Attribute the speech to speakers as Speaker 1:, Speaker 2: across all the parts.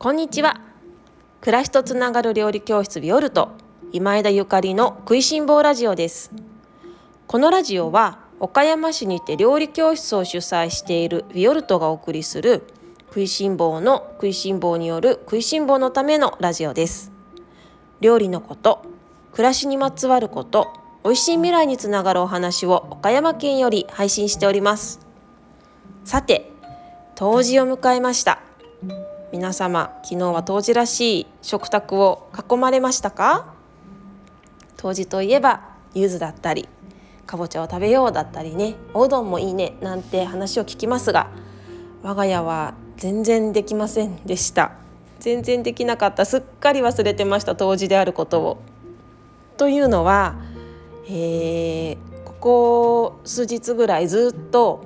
Speaker 1: こんにちは。暮らしとつながる料理教室ビオルト今枝ゆかりの食いしん坊ラジオです。このラジオは岡山市にて料理教室を主催しているビオルトがお送りする食いしん坊の食いしん坊による食いしん坊のためのラジオです。料理のこと暮らしにまつわること美味しい未来につながるお話を岡山県より配信しております。さて冬至を迎えました。皆様昨日は冬至らしい食卓を囲まれましたか？冬至といえば柚子だったりかぼちゃを食べようだったりねおうどんもいいねなんて話を聞きますが我が家は全然できませんでした全然できなかったすっかり忘れてました冬至であることを。というのは、えー、ここ数日ぐらいずっと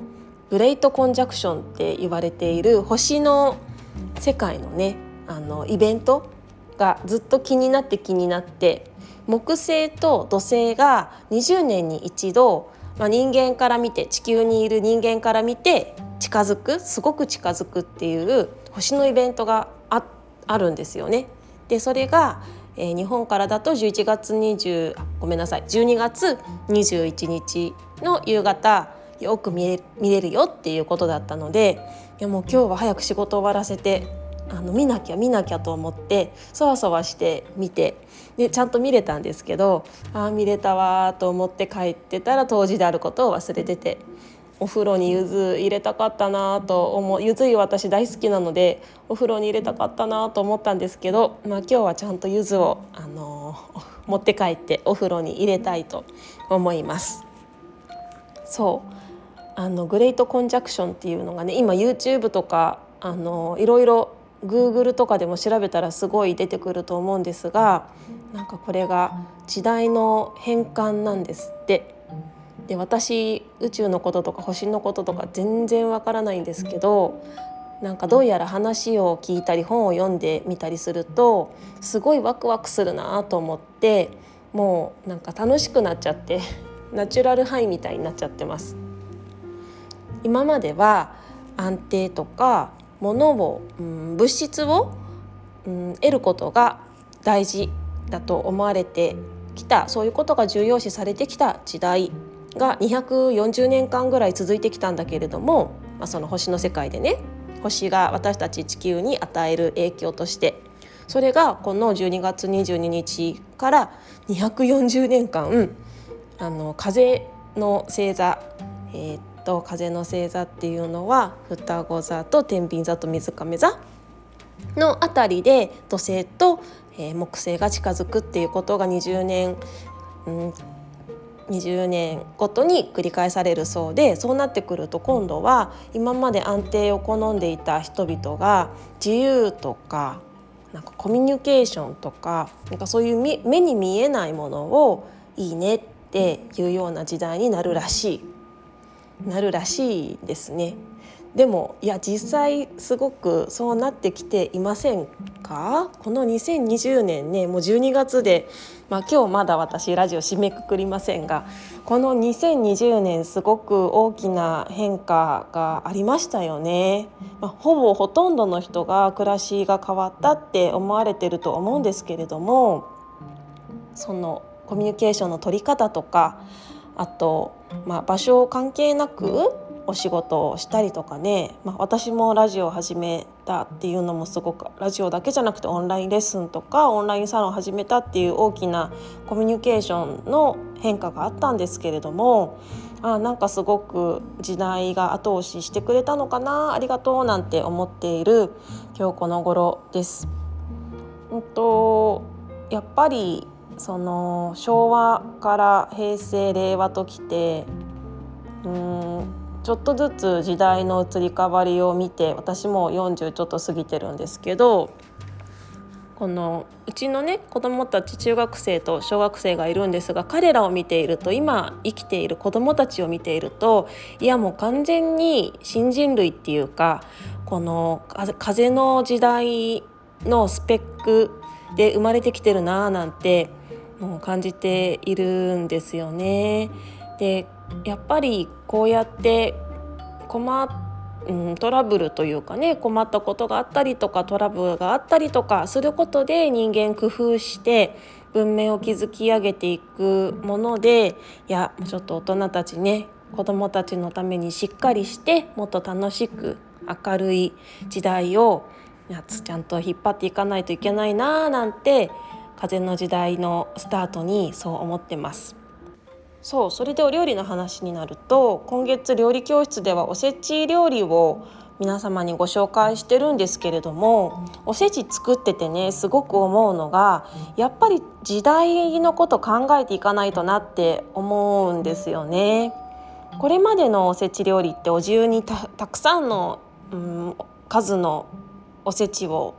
Speaker 1: グレートコンジャクションって言われている星の世界のねあのイベントがずっと気になって気になって木星と土星が20年に一度、まあ、人間から見て地球にいる人間から見て近づくすごく近づくっていう星のイベントがああるんですよね。でそれが、えー、日本からだと11月20ごめんなさい12月21日の夕方よく見れ見れるよっていうことだったのでいやも今日は早く仕事終わらせてあの見なきゃ見なきゃと思ってそわそわして見てでちゃんと見れたんですけどああ見れたわと思って帰ってたら当時であることを忘れててお風呂に柚子入れたかったなと思う柚子湯私大好きなのでお風呂に入れたかったなと思ったんですけど、まあ、今日はちゃんと柚子を、あのー、持って帰ってお風呂に入れたいと思います。そうあのグレートコンジャクションっていうのがね今 YouTube とかあのいろいろ Google とかでも調べたらすごい出てくると思うんですがなんかこれが時代の変換なんですって。で私宇宙のこととか星のこととか全然わからないんですけどなんかどうやら話を聞いたり本を読んでみたりするとすごいワクワクするなと思ってもうなんか楽しくなっちゃってナチュラルハイみたいになっちゃってます。今までは安定とか物を、うん、物質を、うん、得ることが大事だと思われてきた。そういうことが重要視されてきた時代が240年間ぐらい続いてきたんだけれども、まあ、その星の世界でね星が私たち地球に与える影響としてそれがこの12月22日から240年間あの風の星座、えー、と風の星座っていうのは双子座と天秤座と水亀座のあたりで土星と、えー、木星が近づくっていうことが20年、うん、20年ごとに繰り返されるそうでそうなってくると今度は今まで安定を好んでいた人々が自由とかなんかコミュニケーションとかなんかそういう目に見えないものをいいねっていうような時代になるらしい。なるらしいですね。でもいや実際すごくそうなってきていませんか？この2020年ねもう12月で、まあ、今日まだ私ラジオ締めくくりませんがこの2020年すごく大きな変化がありましたよね、まあ、ほぼほとんどの人が暮らしが変わったって思われてると思うんですけれどもそのコミュニケーションの取り方とかあと、まあ、場所関係なくお仕事をしたりとかね、まあ、私もラジオを始めたっていうのもすごくラジオだけじゃなくてオンラインレッスンとかオンラインサロンを始めたっていう大きなコミュニケーションの変化があったんですけれどもあなんかすごく時代が後押ししてくれたのかなありがとうなんて思っている今日この頃です。うんとやっぱりその昭和から平成令和ときてうんちょっとずつ時代の移り変わりを見て私も40ちょっと過ぎてるんですけどこのうちのね子どもたち中学生と小学生がいるんですが彼らを見ていると今生きている子どもたちを見ているといやもう完全に新人類っていうかこの風の時代のスペックで生まれてきてるなーなんてもう感じているんですよね。でやっぱりこうやって困っうん、トラブルというかね困ったことがあったりとかトラブルがあったりとかすることで人間工夫して文明を築き上げていくものでいやちょっと大人たちね子どもたちのためにしっかりしてもっと楽しく明るい時代をちゃんと引っ張っていかないといけないなーなんて風の時代のスタートにそう思ってます。そうそれでお料理の話になると今月料理教室ではおせち料理を皆様にご紹介してるんですけれどもおせち作っててねすごく思うのがやっぱり時代のこと考えていかないとなって思うんですよね。これまでのおせち料理ってお重にたくさんの、うん、数のおせちを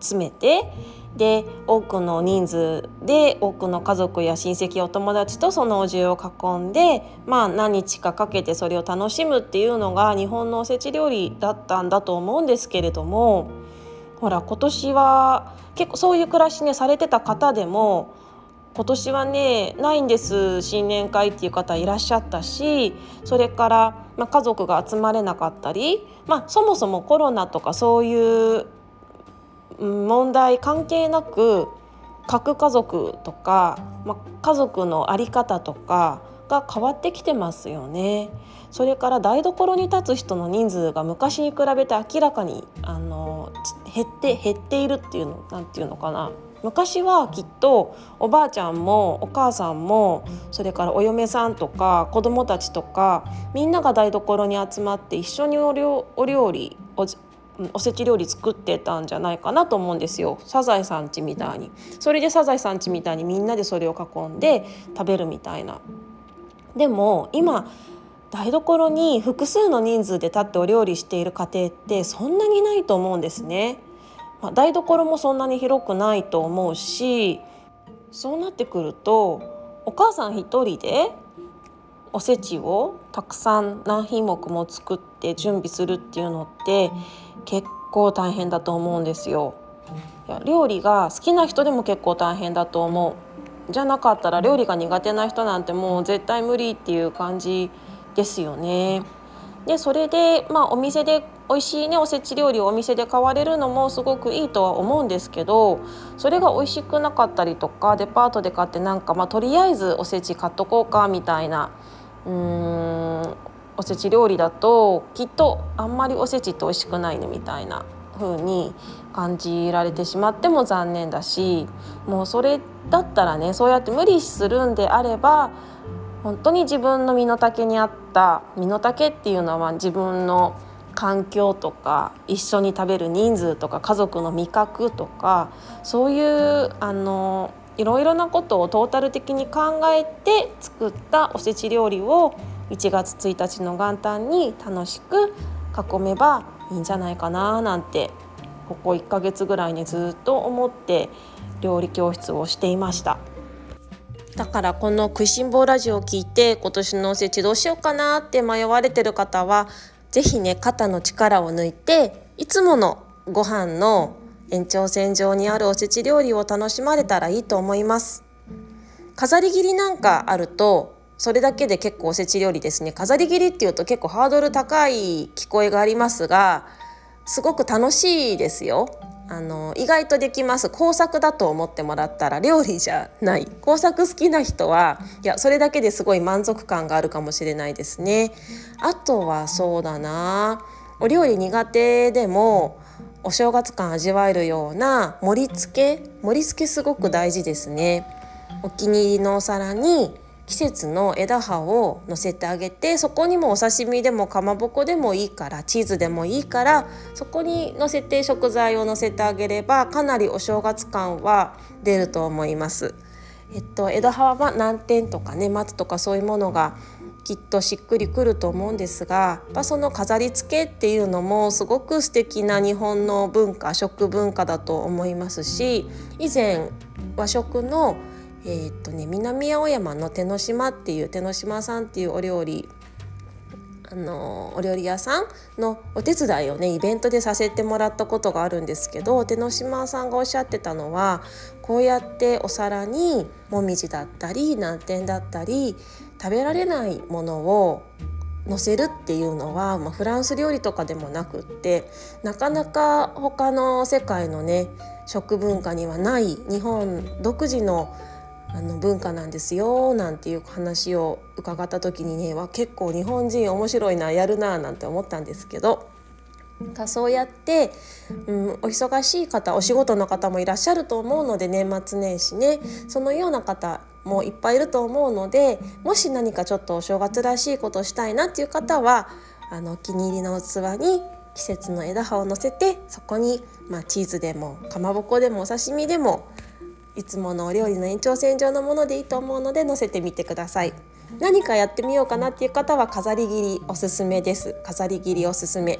Speaker 1: 詰めてで多くの人数で多くの家族や親戚お友達とそのお重を囲んで、まあ、何日かかけてそれを楽しむっていうのが日本のおせち料理だったんだと思うんですけれどもほら今年は結構そういう暮らしねされてた方でも今年はねないんです。新年会っていう方いらっしゃったしそれから、まあ、家族が集まれなかったり、まあ、そもそもコロナとかそういう問題関係なく核家族とか、ま、家族の在り方とかが変わってきてますよね。それから台所に立つ人の人数が昔に比べて明らかにあの減って減っているっていうのなんていうのかな昔はきっとおばあちゃんもお母さんもそれからお嫁さんとか子供たちとかみんなが台所に集まって一緒にお料理おせち料理作ってたんじゃないかなと思うんですよ。サザエさんちみたいに。それでサザエさんちみたいにみんなでそれを囲んで食べるみたいな。でも今台所に複数の人数で立ってお料理している家庭ってそんなにないと思うんですね、まあ、台所もそんなに広くないと思うしそうなってくるとお母さん一人でおせちをたくさん何品目も作って準備するっていうのって結構大変だと思うんですよ。いや料理が好きな人でも結構大変だと思う。じゃなかったら料理が苦手な人なんてもう絶対無理っていう感じですよね。でそれで、まあ、お店で美味しいねおせち料理をお店で買われるのもすごくいいとは思うんですけどそれが美味しくなかったりとかデパートで買ってなんか、まあ、とりあえずおせち買っとこうかみたいなうんおせち料理だときっとあんまりおせちって美味しくないねみたいな風に感じられてしまっても残念だしもうそれだったらねそうやって無理するんであれば本当に自分の身の丈に合った身の丈っていうのは自分の環境とか一緒に食べる人数とか家族の味覚とかそういうあのいろいろなことをトータル的に考えて作ったおせち料理を1月1日の元旦に楽しく囲めばいいんじゃないかななんてここ1ヶ月ぐらいにずっと思って料理教室をしていました。だからこの「食いしん坊ラジオ」を聞いて今年のおせちどうしようかなって迷われてる方は是非ね肩の力を抜いていつものご飯の延長線上にあるおせち料理を楽しまれたらいいと思います。飾り切りなんかあるとそれだけで結構おせち料理ですね。飾り切りっていうと結構ハードル高い聞こえがありますがすごく楽しいですよ。あの意外とできます。工作だと思ってもらったら料理じゃない。工作好きな人はいやそれだけですごい満足感があるかもしれないですね。あとはそうだな。お料理苦手でもお正月感味わえるような盛り付け。盛り付けすごく大事ですね。お気に入りのお皿に季節の枝葉を乗せてあげてそこにもお刺身でもかまぼこでもいいからチーズでもいいからそこに乗せて食材を乗せてあげればかなりお正月感は出ると思います。えっと、枝葉は南天とかね松とかそういうものがきっとしっくりくると思うんですがやっぱその飾り付けっていうのもすごく素敵な日本の文化食文化だと思いますし以前和食のえー、っとね南青山の手の島っていう手の島さんっていうお料理あのお料理屋さんのお手伝いをねイベントでさせてもらったことがあるんですけど手の島さんがおっしゃってたのはこうやってお皿にもみじだったり南天だったり食べられないものを載せるっていうのは、まあ、フランス料理とかでもなくってなかなか他の世界のね食文化にはない日本独自のあの文化なんですよなんていう話を伺った時にねは結構日本人面白いなやるななんて思ったんですけどそうやって、うん、お忙しい方お仕事の方もいらっしゃると思うので年末年始ねそのような方もいっぱいいると思うのでもし何かちょっとお正月らしいことしたいなっていう方はあのお気に入りの器に季節の枝葉を乗せてそこに、まあ、チーズでもかまぼこでもお刺身でもいつものお料理の延長線上のものでいいと思うので乗せてみてください。何かやってみようかなっていう方は飾り切りおすすめです。飾り切りおすすめ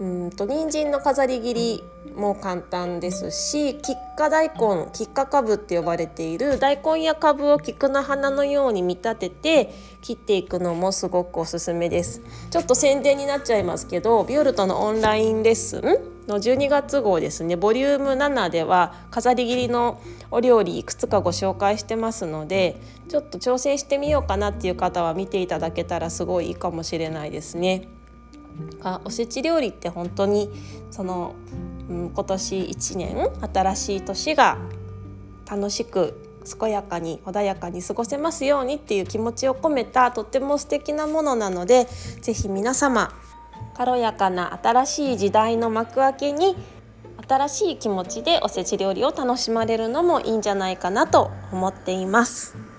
Speaker 1: うんと人参の飾り切りも簡単ですし菊花大根菊花株って呼ばれている大根や株を菊の花のように見立てて切っていくのもすごくおすすめですちょっと宣伝になっちゃいますけどビオルトのオンラインレッスンの12月号ですねボリューム7では飾り切りのお料理いくつかご紹介してますのでちょっと挑戦してみようかなっていう方は見ていただけたらすごいいいかもしれないですね。あおせち料理って本当にその、うん、今年1年新しい年が楽しく健やかに穏やかに過ごせますようにっていう気持ちを込めたとっても素敵なものなので是非皆様軽やかな新しい時代の幕開けに新しい気持ちでおせち料理を楽しまれるのもいいんじゃないかなと思っています。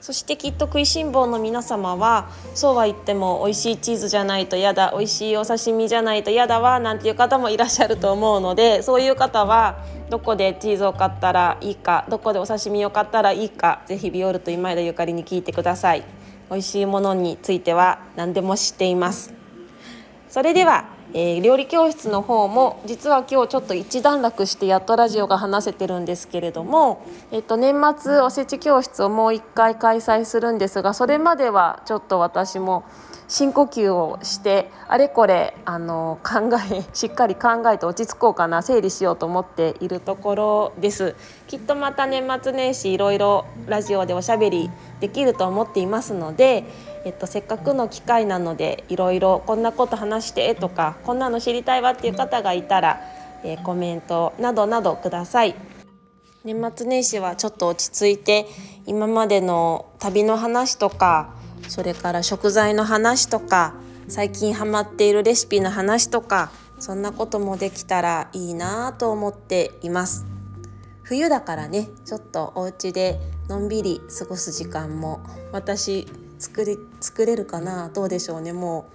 Speaker 1: そしてきっと食いしん坊の皆様はそうは言っても美味しいチーズじゃないと嫌だ美味しいお刺身じゃないと嫌だわなんていう方もいらっしゃると思うので そういう方はどこでチーズを買ったらいいかどこでお刺身を買ったらいいかぜひビオルと今枝ゆかりに聞いてください。美味しいものについては何でも知っています。それではえー、料理教室の方も実は今日ちょっと一段落してやっとラジオが話せてるんですけれども、えっと、年末おせち教室をもう一回開催するんですがそれまではちょっと私も深呼吸をしてあれこれあの考えしっかり考えて落ち着こうかな整理しようと思っているところです。きっとまた年末年始いろいろラジオでおしゃべりできると思っていますのでえっと、せっかくの機会なのでいろいろこんなこと話してとかこんなの知りたいわっていう方がいたら、えー、コメントなどなどください。年末年始はちょっと落ち着いて今までの旅の話とかそれから食材の話とか最近ハマっているレシピの話とかそんなこともできたらいいなと思っています冬だからねちょっとお家でのんびり過ごす時間も私作り作れるかな？どうでしょうね。も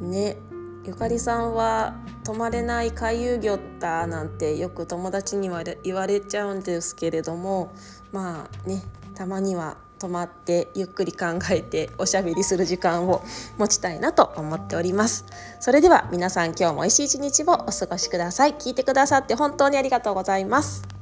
Speaker 1: うねゆかりさんは泊まれない回遊魚だなんてよく友達には言われちゃうんですけれどもまあねたまには泊まってゆっくり考えておしゃべりする時間を持ちたいなと思っております。それでは皆さん今日も美味しい一日をお過ごしください。聞いてくださって本当にありがとうございます。